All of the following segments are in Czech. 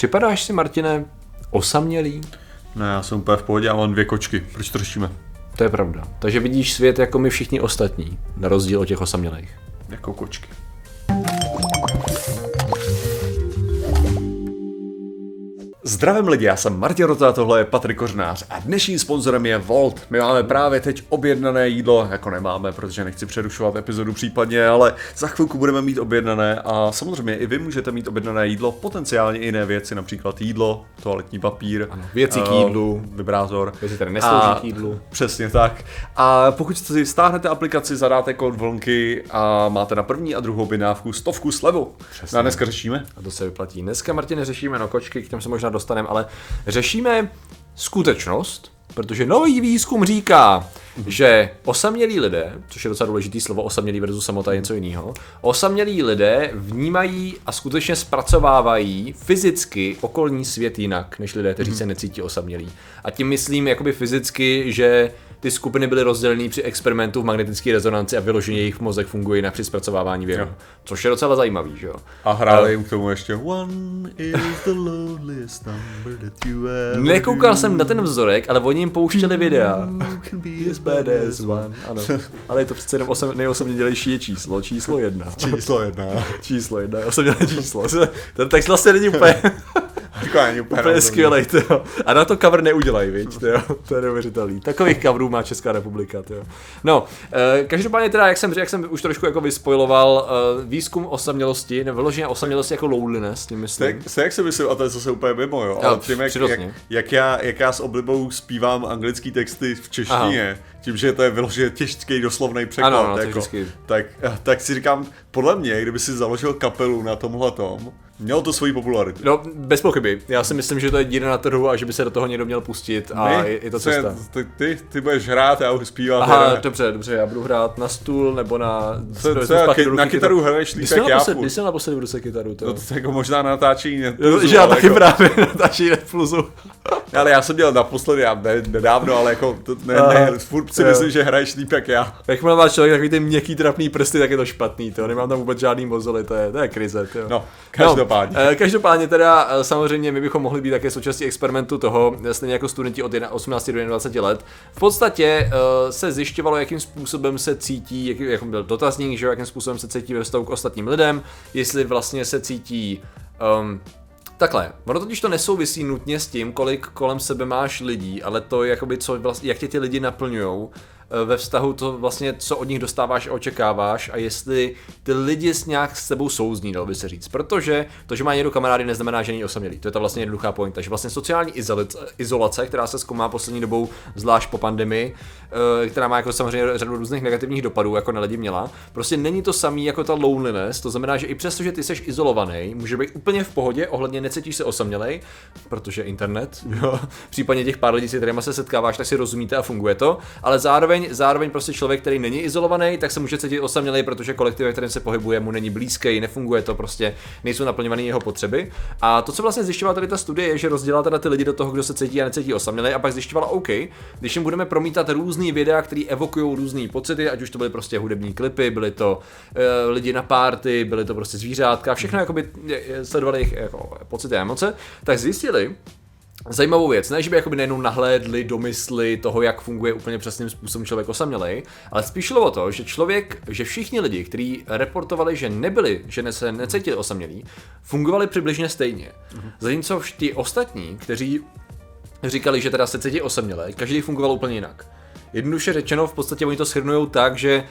Připadáš si, Martine, osamělý? Ne, já jsem úplně v pohodě, já mám dvě kočky. Proč to řešíme? To je pravda. Takže vidíš svět jako my všichni ostatní, na rozdíl od těch osamělých. Jako kočky. Zdravím lidi, já jsem Martin Rota, tohle je Patrik Kořnář a dnešním sponzorem je Volt. My máme právě teď objednané jídlo, jako nemáme, protože nechci přerušovat epizodu případně, ale za chvilku budeme mít objednané a samozřejmě i vy můžete mít objednané jídlo, potenciálně i jiné věci, například jídlo, toaletní papír, Ano, věci k eh, jídlu. vibrátor. Věci, které neslouží A- k jídlu. Přesně tak. A pokud si stáhnete aplikaci, zadáte kód vlnky a máte na první a druhou objednávku stovku slevu. Přesně. No a dneska řešíme. A to se vyplatí. Dneska, Martine, řešíme no kočky, k těm se možná dostaneme, ale řešíme skutečnost, protože nový výzkum říká, že osamělí lidé, což je docela důležitý slovo, osamělý versus samota je něco jiného, osamělí lidé vnímají a skutečně zpracovávají fyzicky okolní svět jinak, než lidé, kteří se necítí osamělí. A tím myslím jakoby fyzicky, že ty skupiny byly rozdělené při experimentu v magnetické rezonanci a vyloženě jejich mozek funguje jinak při zpracovávání věmu. Jo. Což je docela zajímavý, že jo? A hráli jim k tomu ještě One is the loneliest number that you ever Nekoukal jsem na ten vzorek, ale oni jim pouštěli videa. can be As bad as one. Ano. Ale je to přece jenom osam, nejosamědělejší je číslo. Číslo jedna. Číslo jedna. Číslo jedna, je osamělé číslo. Ten text vlastně není úplně, Taková není úplně úplně randomní. skvělej, tyjo. A na to cover neudělají, viď, tyjo. To je neuvěřitelný. Takových coverů má Česká republika, tyjo. No, eh, každopádně teda, jak jsem, jak jsem už trošku jako vyspojiloval, eh, výzkum osamělosti, nebo vyloženě osamělosti jako loneliness, tím myslím. Tak, se jak se myslím, a to je zase úplně mimo, jo, Jo, ale tím, jak, jak, jak, já, jak já s oblibou zpívám anglický texty v češtině, tím, že to je vyloženě těžký doslovný překlad, Ano, to je jako, tak, tak si říkám, podle mě, kdyby si založil kapelu na tomhle tom, mělo to svoji popularitu. No, bez pochyby. Já si myslím, že to je díra na trhu a že by se do toho někdo měl pustit a My? je, je to cesta. Ty, ty, ty budeš hrát, já budu zpívat. Aha, teda. dobře, dobře, já budu hrát na stůl nebo na... Co- co na ruky kytaru hraješ líp jak já když jsem naposledy v ruce kytaru, to. No, to jako možná na natáčení že já taky právě natáčí Netfluzu. Ale já jsem dělal naposledy, já ne, nedávno, ale jako, to, ne, ne, furt si myslím, že hraješ líp jak já. Jakmile má člověk takový ty měkký trapný prsty, tak je to špatný, to. Nemám tam vůbec žádný mozoly, to je, to je krize, to. No, každopádně. No, eh, každopádně teda eh, samozřejmě my bychom mohli být také součástí experimentu toho, stejně jako studenti od 18 do 21 let. V podstatě eh, se zjišťovalo, jakým způsobem se cítí, jaký, jak byl dotazník, že jakým způsobem se cítí ve vztahu k ostatním lidem, jestli vlastně se cítí um, Takhle, ono totiž to nesouvisí nutně s tím, kolik kolem sebe máš lidí, ale to, jakoby, co vlastně, jak tě ty lidi naplňují ve vztahu to vlastně, co od nich dostáváš a očekáváš a jestli ty lidi s nějak s sebou souzní, dalo by se říct. Protože to, že má někdo kamarády, neznamená, že není osamělý. To je ta vlastně jednoduchá pointa. Že vlastně sociální izolace, která se zkoumá poslední dobou, zvlášť po pandemii, eh, která má jako samozřejmě řadu různých negativních dopadů, jako na lidi měla, prostě není to samý jako ta loneliness. To znamená, že i přesto, že ty jsi izolovaný, může být úplně v pohodě, ohledně necítíš se osamělej, protože internet, jo, případně těch pár lidí, s kterými se setkáváš, tak si rozumíte a funguje to, ale zároveň, zároveň prostě člověk, který není izolovaný, tak se může cítit osamělej, protože kolektiv, ve kterém se pohybuje, mu není blízký, nefunguje to, prostě nejsou naplňované jeho potřeby. A to, co vlastně zjišťovala tady ta studie, je, že rozdělila teda ty lidi do toho, kdo se cítí a necítí osamělej, a pak zjišťovala, OK, když jim budeme promítat různé videa, které evokují různé pocity, ať už to byly prostě hudební klipy, byly to uh, lidi na párty, byly to prostě zvířátka, všechno jakoby sledovali jejich jako, pocity a emoce, tak zjistili, zajímavou věc. Ne, že by jakoby nejenom nahlédli do mysli toho, jak funguje úplně přesným způsobem člověk osamělej, ale spíš šlo o to, že člověk, že všichni lidi, kteří reportovali, že nebyli, že se necítili osamělí, fungovali přibližně stejně. Zatímco vš- ti ostatní, kteří říkali, že teda se cítí osaměle, každý fungoval úplně jinak. Jednoduše řečeno, v podstatě oni to shrnují tak, že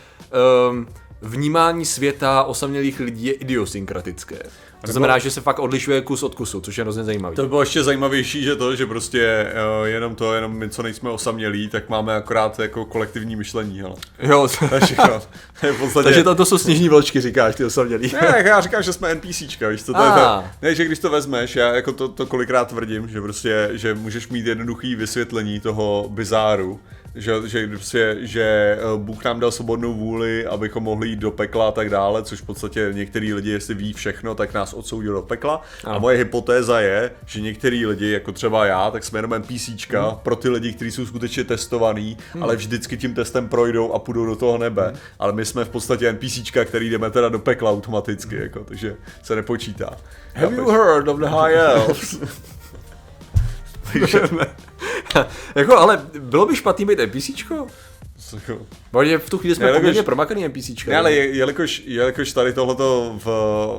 um, vnímání světa osamělých lidí je idiosynkratické. To znamená, že se fakt odlišuje kus od kusu, což je hrozně zajímavý. To by bylo ještě zajímavější, že to, že prostě uh, jenom to, jenom my, co nejsme osamělí, tak máme akorát jako kolektivní myšlení, hele. Jo, To je všechno. To je v podstatě... takže to, to jsou sněžní vlčky, říkáš, ty osamělí. Ne, já říkám, že jsme NPCčka, víš co, to je Ah. to, ne, že když to vezmeš, já jako to, to kolikrát tvrdím, že prostě, že můžeš mít jednoduchý vysvětlení toho bizáru že, že, prostě, že eh, Bůh nám dal svobodnou vůli, abychom mohli jít do pekla a tak dále, což v podstatě některý lidi, jestli ví všechno, tak nás odsoudil do pekla. A moje hypotéza je, že některý lidi, jako třeba já, tak jsme jenom NPCčka hmm. pro ty lidi, kteří jsou skutečně testovaný, hmm. ale vždycky tím testem projdou a půjdou do toho nebe. Hmm. Ale my jsme v podstatě NPCčka, který jdeme teda do pekla automaticky, hmm. jako, takže se nepočítá. Have you heard of the high elves? jako, ale bylo by špatný být NPCčko? Protože v tu chvíli jsme jelikož, poměrně promakaný NPCčka. Ne, ale je, jelikož, jelikož tady tohleto v,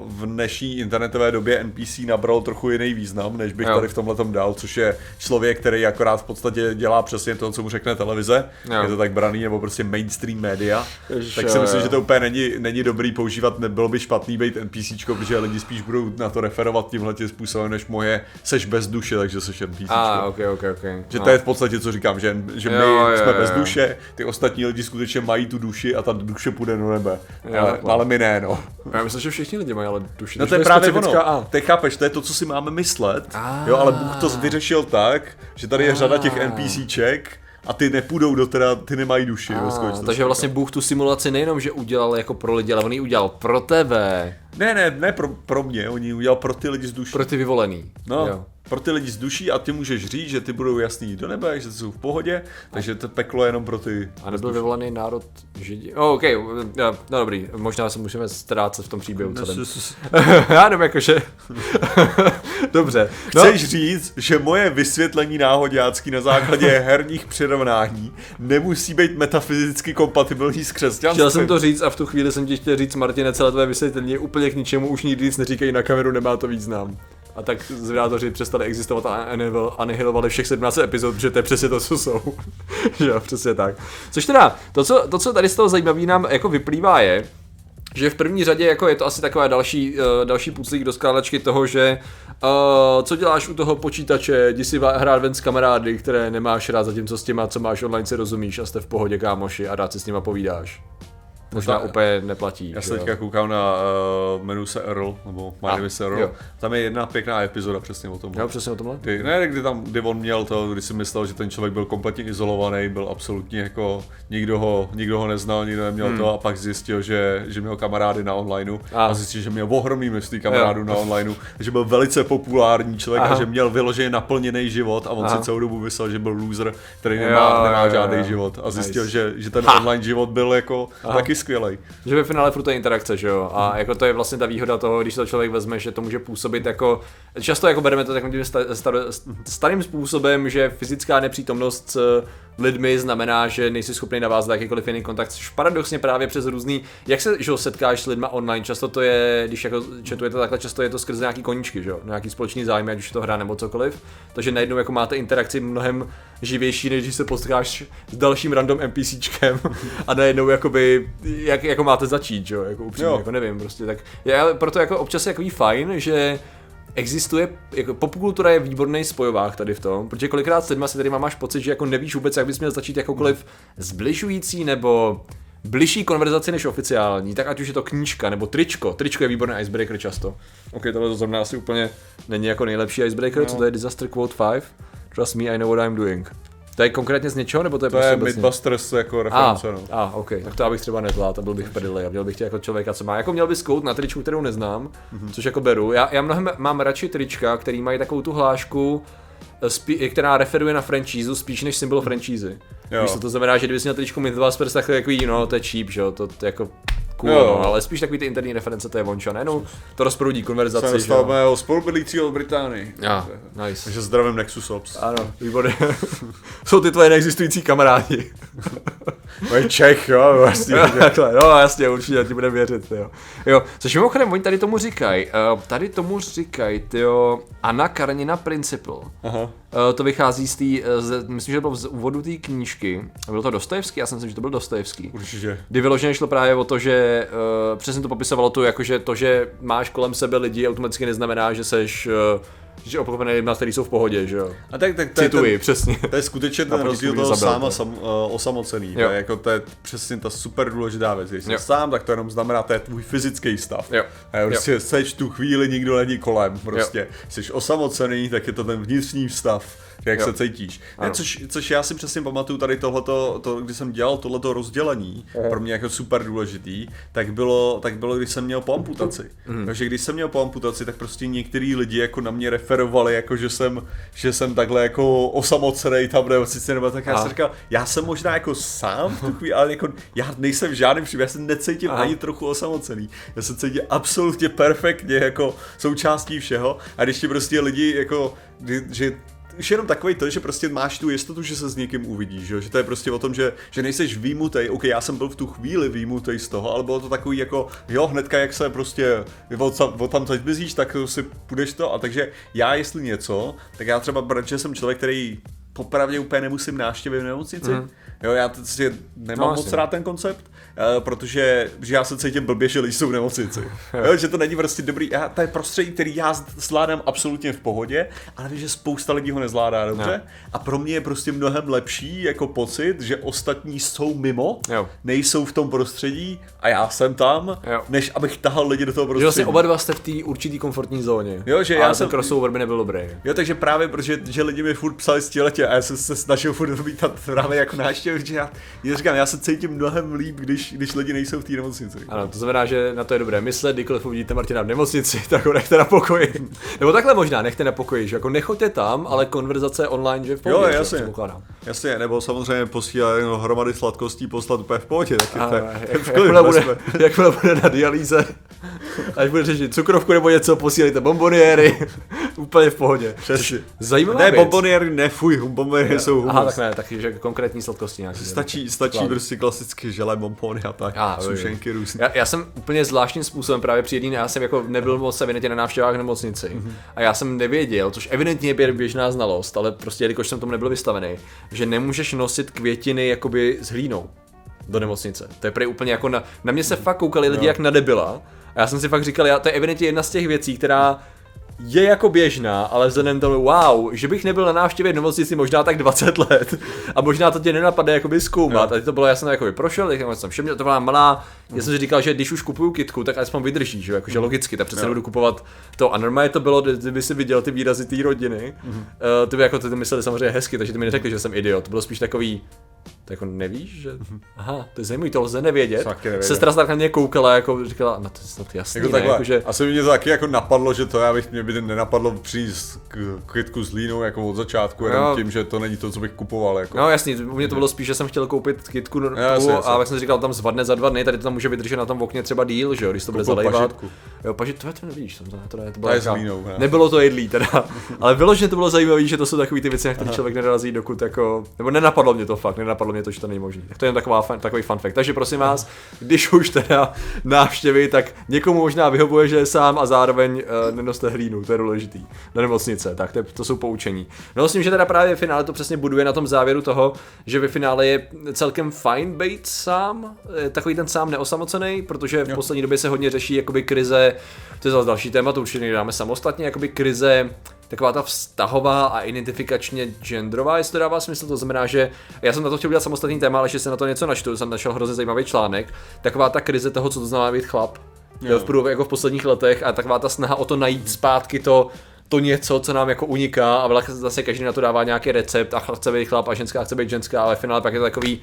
v dnešní internetové době NPC nabral trochu jiný význam, než bych jo. tady v tomhle dal, což je člověk, který akorát v podstatě dělá přesně to, co mu řekne televize. Jo. Je to tak braný, nebo prostě mainstream média. tak si myslím, že to úplně není, není dobrý používat, nebylo by špatný být NPCčko, protože lidi spíš budou na to referovat tímhle způsobem, než moje seš bez duše, takže seš NPCčko. Ah, okay, okay, okay. Že no. to je v podstatě, co říkám, že, že my jo, jsme jo, bez jo. duše, ty ostatní lidi skutečně mají tu duši a ta duše půjde do nebe. Jo, ale, ale my ne, no. Já myslím, že všichni lidi mají ale duši. No to je právě ono. A. Ty chápeš, to je to, co si máme myslet. A. Jo, ale Bůh to vyřešil tak, že tady je řada těch NPCček, a ty nepůjdou do teda, ty nemají duši. A, takže vlastně Bůh tu simulaci nejenom, že udělal jako pro lidi, ale on ji udělal pro tebe. Ne, ne, ne pro, pro mě, on ji udělal pro ty lidi z duši. Pro ty vyvolený. No. Jo pro ty lidi z duší a ty můžeš říct, že ty budou jasný do nebe, že jsou v pohodě, takže to peklo je jenom pro ty. A nebyl vyvolený národ židi. Oh, OK, no, no dobrý, možná se můžeme ztrácet v tom příběhu celém. Já nevím, jakože. Dobře. No. Chceš říct, že moje vysvětlení náhodácký na základě herních přirovnání nemusí být metafyzicky kompatibilní s křesťanstvím? Chtěl jsem to říct a v tu chvíli jsem ti chtěl říct, Martine, celé tvé vysvětlení je úplně k ničemu, už nikdy nic neříkají na kameru, nemá to význam a tak zvědátoři přestali existovat a anihilovali všech 17 epizod, že to je přesně to, co jsou. jo, přesně tak. Což teda, to co, to, co tady z toho zajímavé nám jako vyplývá je, že v první řadě jako je to asi taková další, uh, další puclík do skálačky toho, že uh, co děláš u toho počítače, jdi si hrát ven s kamarády, které nemáš rád, zatímco s těma, co máš online, si rozumíš a jste v pohodě kámoši a rád si s nima povídáš možná ta, úplně neplatí. Já se teďka koukám na uh, menu se Earl, nebo My Name is Earl. Jo. Tam je jedna pěkná epizoda přesně o tom. Jo, přesně o tomhle? Kdy, ne, kdy tam, kdy on měl to, kdy si myslel, že ten člověk byl kompletně izolovaný, byl absolutně jako, nikdo ho, nikdo ho neznal, nikdo neměl hmm. to a pak zjistil, že, že měl kamarády na onlineu a, a zjistil, že měl ohromný množství kamarádů jo. na onlineu, že byl velice populární člověk Aha. a že měl vyloženě naplněný život a on Aha. si celou dobu myslel, že byl loser, který nemá, jo, nemá jo, žádný jo. život a zjistil, nice. že, že ten ha. online život byl jako Aha. taky skvělý. Že ve finále furt je interakce, že jo? A jako to je vlastně ta výhoda toho, když to člověk vezme, že to může působit jako, často jako bereme to takovým star, star, starým způsobem, že fyzická nepřítomnost s lidmi znamená, že nejsi schopný navázat jakýkoliv jiný kontakt, což paradoxně právě přes různý, jak se že setkáš s lidma online, často to je, když jako četujete takhle, často je to skrze nějaký koníčky, že jo? Nějaký společný zájem, ať už je to hra nebo cokoliv. Takže najednou jako máte interakci mnohem živější, než když se potkáš s dalším random NPCčkem a najednou jakoby, jak, jako máte začít, že jo, jako upřímně, jo. jako nevím, prostě tak, je, proto jako občas je takový fajn, že existuje, jako popkultura je výborný spojovák tady v tom, protože kolikrát s lidma si tady máš pocit, že jako nevíš vůbec, jak bys měl začít jakoukoliv zbližující nebo bližší konverzaci než oficiální, tak ať už je to knížka nebo tričko. Tričko je výborný icebreaker často. Ok, tohle to zrovna asi úplně není jako nejlepší icebreaker, no. co to je Disaster Quote 5? Trust me, I know what I'm doing. To je konkrétně z něčeho, nebo to je to prostě je Mythbusters jako reference, a, no. A, ok, tak to abych třeba nezvládl, to byl bych prdeli a měl bych tě jako člověka, co má, jako měl bys kout na tričku, kterou neznám, mm-hmm. což jako beru. Já, já mnohem mám radši trička, který mají takovou tu hlášku, spí, která referuje na franchízu spíš než symbol franchízy. Víš, to znamená, že kdybys měl tričku Mythbusters, tak to je takový, no, to je cheap, že jo, to, to jako cool, jo. no, ale spíš takový ty interní reference, to je ne? No, to rozproudí konverzaci. Se dostáváme o spolubydlícího Británii. Ja, nice. Takže zdravím Nexus Ops. Ano, výborně. Jsou ty tvoje neexistující kamarádi. Moje Čech, jo, vlastně. jo, takhle, no jasně, určitě, ti budeme věřit, jo. Jo, což mimochodem, oni tady tomu říkají, uh, tady tomu říkají, jo, Anna Karenina Principle. Aha. Uh, to vychází z té, uh, myslím, že to bylo z úvodu té knížky. Byl to Dostojevský? Já si myslím, že to byl Dostojevský. Určitě. Kdy vyloženě šlo právě o to, že přesně to popisovalo tu, jakože to, že máš kolem sebe lidi, automaticky neznamená, že seš že opokovené jedna, který jsou v pohodě, že jo. A tak, tak to Cituji, je ten, přesně. To je skutečně ten rozdíl toho sáma sam, uh, osamocený. To je, jako, to je přesně ta super důležitá věc. Když jsi sám, tak to jenom znamená, to je tvůj fyzický stav. Jo. A prostě jo. seš tu chvíli, nikdo není kolem. Prostě jo. jsi osamocený, tak je to ten vnitřní stav jak Jo. se cítíš. Ne, což, což já si přesně pamatuju tady tohleto, to, když jsem dělal tohleto rozdělení, pro mě jako super důležitý, tak bylo, tak bylo, když jsem měl po amputaci. Mhm. Takže když jsem měl po amputaci, tak prostě některý lidi jako na mě referovali, jako že jsem, že jsem takhle jako osamocený tam nebo sice nebo tak já Aha. jsem říkal, já jsem možná jako sám v tu chvíli, ale jako já nejsem v žádném případě, já se necítím Aha. ani trochu osamocený. Já se cítím absolutně perfektně jako součástí všeho a když ti prostě lidi jako, že už jenom takový to, že prostě máš tu jistotu, že se s někým uvidíš, že, že to je prostě o tom, že, že nejseš výmutej, ok, já jsem byl v tu chvíli výmutej z toho, ale bylo to takový jako, jo, hnedka jak se prostě od, od tam teď zmizíš, tak si půjdeš to. A takže já jestli něco, tak já třeba, protože jsem člověk, který popravdě úplně nemusím návštěvy v nemocnici, mm. jo, já to si nemám No, moc jasně. rád ten koncept, eh, protože že já se cítím blbě, že lidi jsou v nemocnici. jo, že to není prostě dobrý. Já, to je prostředí, který já zvládám absolutně v pohodě, ale vím, že spousta lidí ho nezvládá dobře. No. A pro mě je prostě mnohem lepší jako pocit, že ostatní jsou mimo, Jo. nejsou v tom prostředí a já jsem tam, Jo. než abych tahal lidi do toho Že prostředí. vlastně oba dva jste v té určitý komfortní zóně. Jo, že a já jsem- crossover by nebyl dobrý. Jo, takže právě, protože že lidi mi furt psali stěletě a já jsem se snažil furt odmítat právě jako návštěvy, že já, já říkám, já se cítím mnohem líp, když, když lidi nejsou v té nemocnici. Ano, to znamená, že na to je dobré myslet, kdykoliv uvidíte Martina v nemocnici, tak ho nechte na pokoji. Nebo takhle možná, nechte na pokoji, že jako nechoďte tam, ale konverzace online, že v pohodě, Jo, jasně. Jasně, nebo samozřejmě posílat jenom hromady sladkostí, poslat úplně v pohodě, tak A, to je, to je v jak- klidu, Jakmile bude, jakmile bude na dialýze, až bude řešit cukrovku nebo něco, posílejte bomboniéry, úplně v pohodě. Přesně. Zajímavá Ne, věc. bomboniéry, ne, fuj, bomboniéry jsou Aha, humus. tak ne, taky, že konkrétní sladkosti nějaký. Stačí, stačí Klad. prostě klasicky žele, bombony a tak, A, jo, jo. sušenky různé. Já, já, jsem úplně zvláštním způsobem právě při jedný, já jsem jako nebyl moc evidentně na návštěvách nemocnici Mhm. a já jsem nevěděl, což evidentně je bě- běžná znalost, ale prostě jelikož jsem tomu nebyl vystavený, že nemůžeš nosit květiny jakoby s hlínou do nemocnice. To je prej úplně jako na, na mě se fakt koukali lidi jak na debila a já jsem si fakt říkal, já, to je evidentně jedna z těch věcí, která je jako běžná, ale vzhledem tomu, wow, že bych nebyl na návštěvě nemocnici možná tak 20 let a možná to tě nenapadne jakoby zkoumat. A teď to bylo, já jsem to jakoby prošel, tak jsem všiml, to byla malá, já jsem si říkal, že když už kupuju kitku, tak aspoň vydrží, že jo, jakože logicky, tak přece Jo. nebudu kupovat to. A normálně to bylo, kdyby si viděl ty výrazy té rodiny, uh, ty by jako ty to mysleli samozřejmě hezky, takže ty mi neřekli, že jsem idiot. To bylo spíš takový, to jako nevíš, že, aha, to je zajímavý, to lze nevědět. Nevědět. Sestra se tak na mě koukala, jako říkala, no to je snad jasný, Jako ne? takhle, Jakože, asi mě to taky jako napadlo, že to já bych, mě by nenapadlo přijít k kytku s línou jako od začátku, jenom Jo. tím, že to není to, co bych kupoval. Jako. No jasný, u mě to bylo spíš, že jsem chtěl koupit kitku no, jasně, tu, jasně. a jak jsem si říkal, tam zvadne za dva dny, tady to tam může vydržet na tom okně třeba díl, že jo, když to bude zalejvat. Jo, pažit, to, to nevíš, to, to, to, to, to To línou, ne? Nebylo to jedlý teda, ale vyloženě to bylo zajímavé, že to jsou takové ty věci, na které člověk nenarazí, dokud jako, nebo nenapadlo mě to fakt, nenapadlo mě to, že to není možné. Tak to je jen taková, takový fun fact. Takže prosím vás, když už teda návštěvy, tak někomu možná vyhovuje, že je sám a zároveň uh, nenoste hlínu, to je důležitý, do nemocnice, tak to, je, to jsou poučení. No s tím, že teda právě v finále to přesně buduje na tom závěru toho, že ve finále je celkem fajn být sám, eh, takový ten sám neosamocený, protože v Jo. poslední době se hodně řeší jakoby krize, to je zase další téma, to určitě někdy dáme samostatně, jakoby krize taková ta vztahová a identifikačně genderová, jestli to dává smysl, to znamená, že já jsem na to chtěl udělat samostatný téma, ale že se na to něco načtu, jsem našel hrozně zajímavý článek, taková ta krize toho, co to znamená být chlap, jo. v průběhu jako v posledních letech a taková ta snaha o to najít zpátky to, to něco, co nám jako uniká a vlastně zase každý na to dává nějaký recept a chce být chlap a ženská chce být ženská, ale v finále pak je to takový,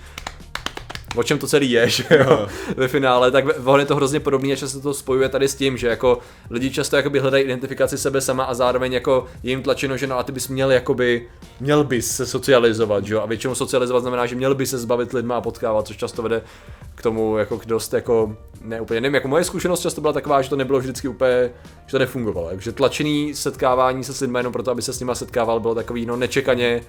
o čem to celý je, že jo, ve finále, tak je to hrozně podobný a často to spojuje tady s tím, že jako lidi často jakoby hledají identifikaci sebe sama a zároveň jako je jim tlačeno, že no a ty bys měl jakoby, měl bys se socializovat, že jo, a většinou socializovat znamená, že měl by se zbavit lidma a potkávat, což často vede k tomu jako k dost jako, ne úplně, nevím, jako moje zkušenost často byla taková, že to nebylo vždycky úplně, že to nefungovalo, takže tlačený setkávání se s lidmi jenom proto, aby se s nima setkával, bylo takový, no nečekaně,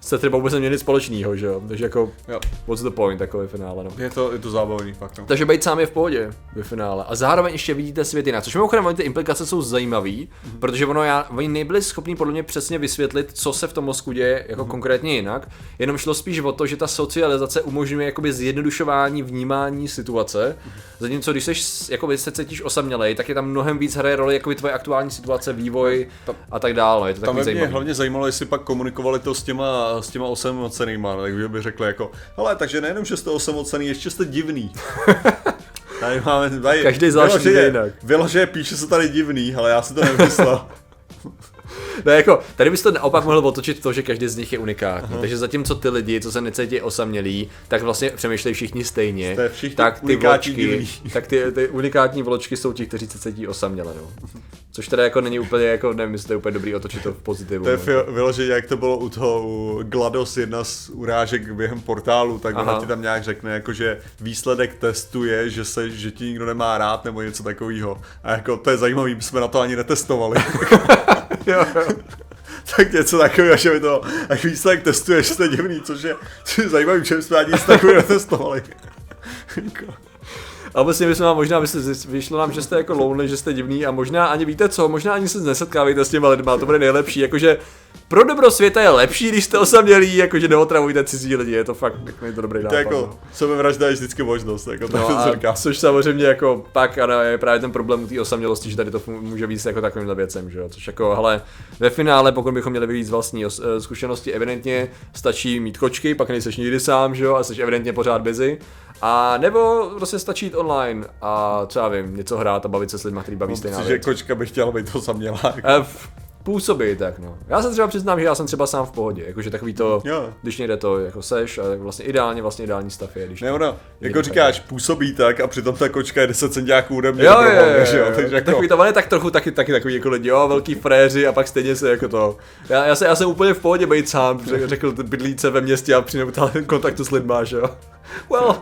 se třeba vůbec neměli nic společného, že jo, takže jako, Jo. what's the point, takové finále, no. Je to, je to zábavný fakt. No. Takže být sám je v pohodě ve finále. A zároveň ještě vidíte svět jinak. Což mimochodem, oni ty implikace jsou zajímavý, Mhm. protože ono, já, oni nebyli schopni podle mě přesně vysvětlit, co se v tom mozku děje jako Mhm. konkrétně jinak. Jenom šlo spíš o to, že ta socializace umožňuje jakoby zjednodušování vnímání situace. Mhm. Zatímco když seš, jako se cítíš osamělej, tak je tam mnohem víc hraje roli jako tvoje aktuální situace, vývoj a tak dále. Je to Tam mě hlavně zajímalo, jestli pak komunikovali to s těma, s těma osamocenýma, no, takže by řekli jako, ale takže nejenom, že jste osamocený, ještě jste divný. Tady máme, tady, Každý zvláštní vyloženě- jinak. Vyloženě píše se tady divný, ale já si to nevymyslel. No jako, tady bys to naopak mohl otočit to, že každý z nich je unikátní. Uh-huh. Takže zatímco ty lidi, co se necítí osamělí, tak vlastně přemýšlejí všichni stejně. Jste všichni tak ty unikátní vločky, tak ty, ty unikátní vločky jsou ti, kteří se cítí osaměle. No. Což teda jako není úplně, jako nevím, jestli to je úplně dobrý otočit to v pozitivu. To je no. vyloženě, jak to bylo u toho u GLaDOS, jedna z urážek během portálu, tak ona Aha. ti tam nějak řekne, jako, že výsledek testu je, že, se, že ti nikdo nemá rád nebo něco takového. A jako to je zajímavý, my jsme na to ani netestovali. jo, tak něco takového, že mi to, jak výsledek testuje, že jste divný, což je, což je zajímavý, že jsme ani nic takového netestovali. A vlastně bychom vám možná, by se zjist- vyšlo nám, že jste jako lonely, že jste divný a možná ani víte co, možná ani se nesetkávejte s těma lidma, to bude nejlepší, jakože pro dobro světa je lepší, když jste osamělí, jakože neotravujte cizí lidi, je to fakt, jako je to dobrý to nápad. jako, no. sebevražda je vždycky možnost, jako No a, říká. což samozřejmě jako pak ano, je právě ten problém té osamělosti, že tady to může být jako takovýmhle věcem, že jo? Což jako, hele, ve finále, pokud bychom měli vyvíjet z vlastní eh, zkušenosti, evidentně stačí mít kočky, pak nejseš nikdy sám, že jo, a jsi evidentně pořád busy. A nebo prostě stačí jít online a já vím, něco hrát a bavit se s lidmi, který baví stejná Že věc. kočka by chtěla být to samělá. Jako. Eh, f- Působí tak, no. Já se třeba přiznám, že já jsem třeba sám v pohodě, jakože takový to, Jo. když někde to jako seš, a tak vlastně ideálně, vlastně ideální stav je, když Ne, ono, jako říkáš, působí tak a přitom ta kočka je 10 centiáků ode mě. Jo, jo, jo, že jo, Takže jako, takový to, on je tak trochu taky, taky takový jako lidi, jo, velký fréři a pak stejně se jako to. Já, já, se, já jsem úplně v pohodě být sám, řek- řekl bydlíce ve městě a při kontaktu s lidma, že jo. Well,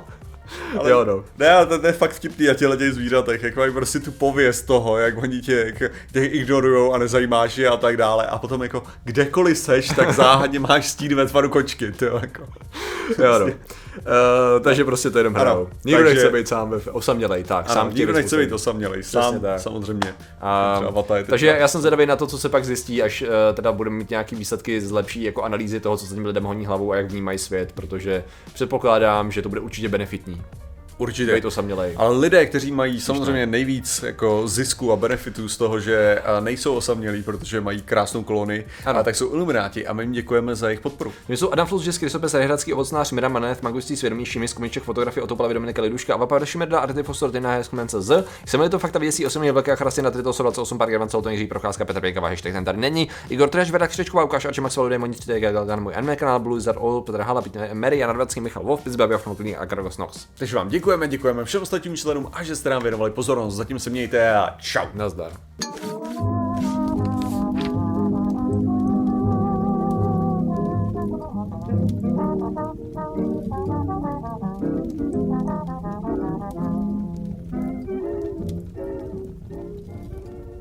ale, jo no. Ne, ale to, to je fakt vtipný a těle těch zvířatech, jak mají prostě tu pověst toho, jak oni tě, jak, tě ignorujou a nezajímáš je a tak dále. A potom jako kdekoliv seš, tak záhadně máš stín ve tvaru kočky, to jako. Jo, no. Uh, takže prostě to jenom hrajou. Nikdo takže- nechce být sám, ve, osamělej, tak, sám Ano, chtějí nikdo nechce být osamělej, sám, tak. samozřejmě. A, takže tak. já jsem zvědavý na to, co se pak zjistí, až uh, teda budeme mít nějaký výsledky z lepší jako analýzy toho, co se tím lidem honí hlavou a jak vnímají svět, protože předpokládám, že to bude určitě benefitní. Určitě. Být osamělej. Ale lidé, kteří mají samozřejmě nejvíc jako zisku a benefitů z toho, že a, nejsou osamělí, protože mají krásnou kolonii, Ano. a tak jsou ilumináti a my jim děkujeme za jejich podporu. My jsou Adam Flus, Český rysopis, Hradský ovocnář, Mira Manet, Magustý svědomí, Šimis, Komiček, fotografie Otopala, Dominika Liduška, Avapa, Šimerda, Arty Fostor, Tyna, Heskumence Z. Jsem to fakta věcí, osobně velká chrasty na 328 Park Evan, Celton, Jiří Procházka, Petr Pěkava, hashtag ten tady není. Igor Treš, Veda Křečková, Ukáš, Arči Maxwell, Demon, 3 Galgan, můj anime kanál, Blue Zard, Petr Hala, Mary, Jan Michal Wolf, Afnoklíný a Karagos Nox. Takže vám děkujeme, děkujeme všem ostatním členům a že jste nám věnovali pozornost. Zatím se mějte a čau. Nazdar.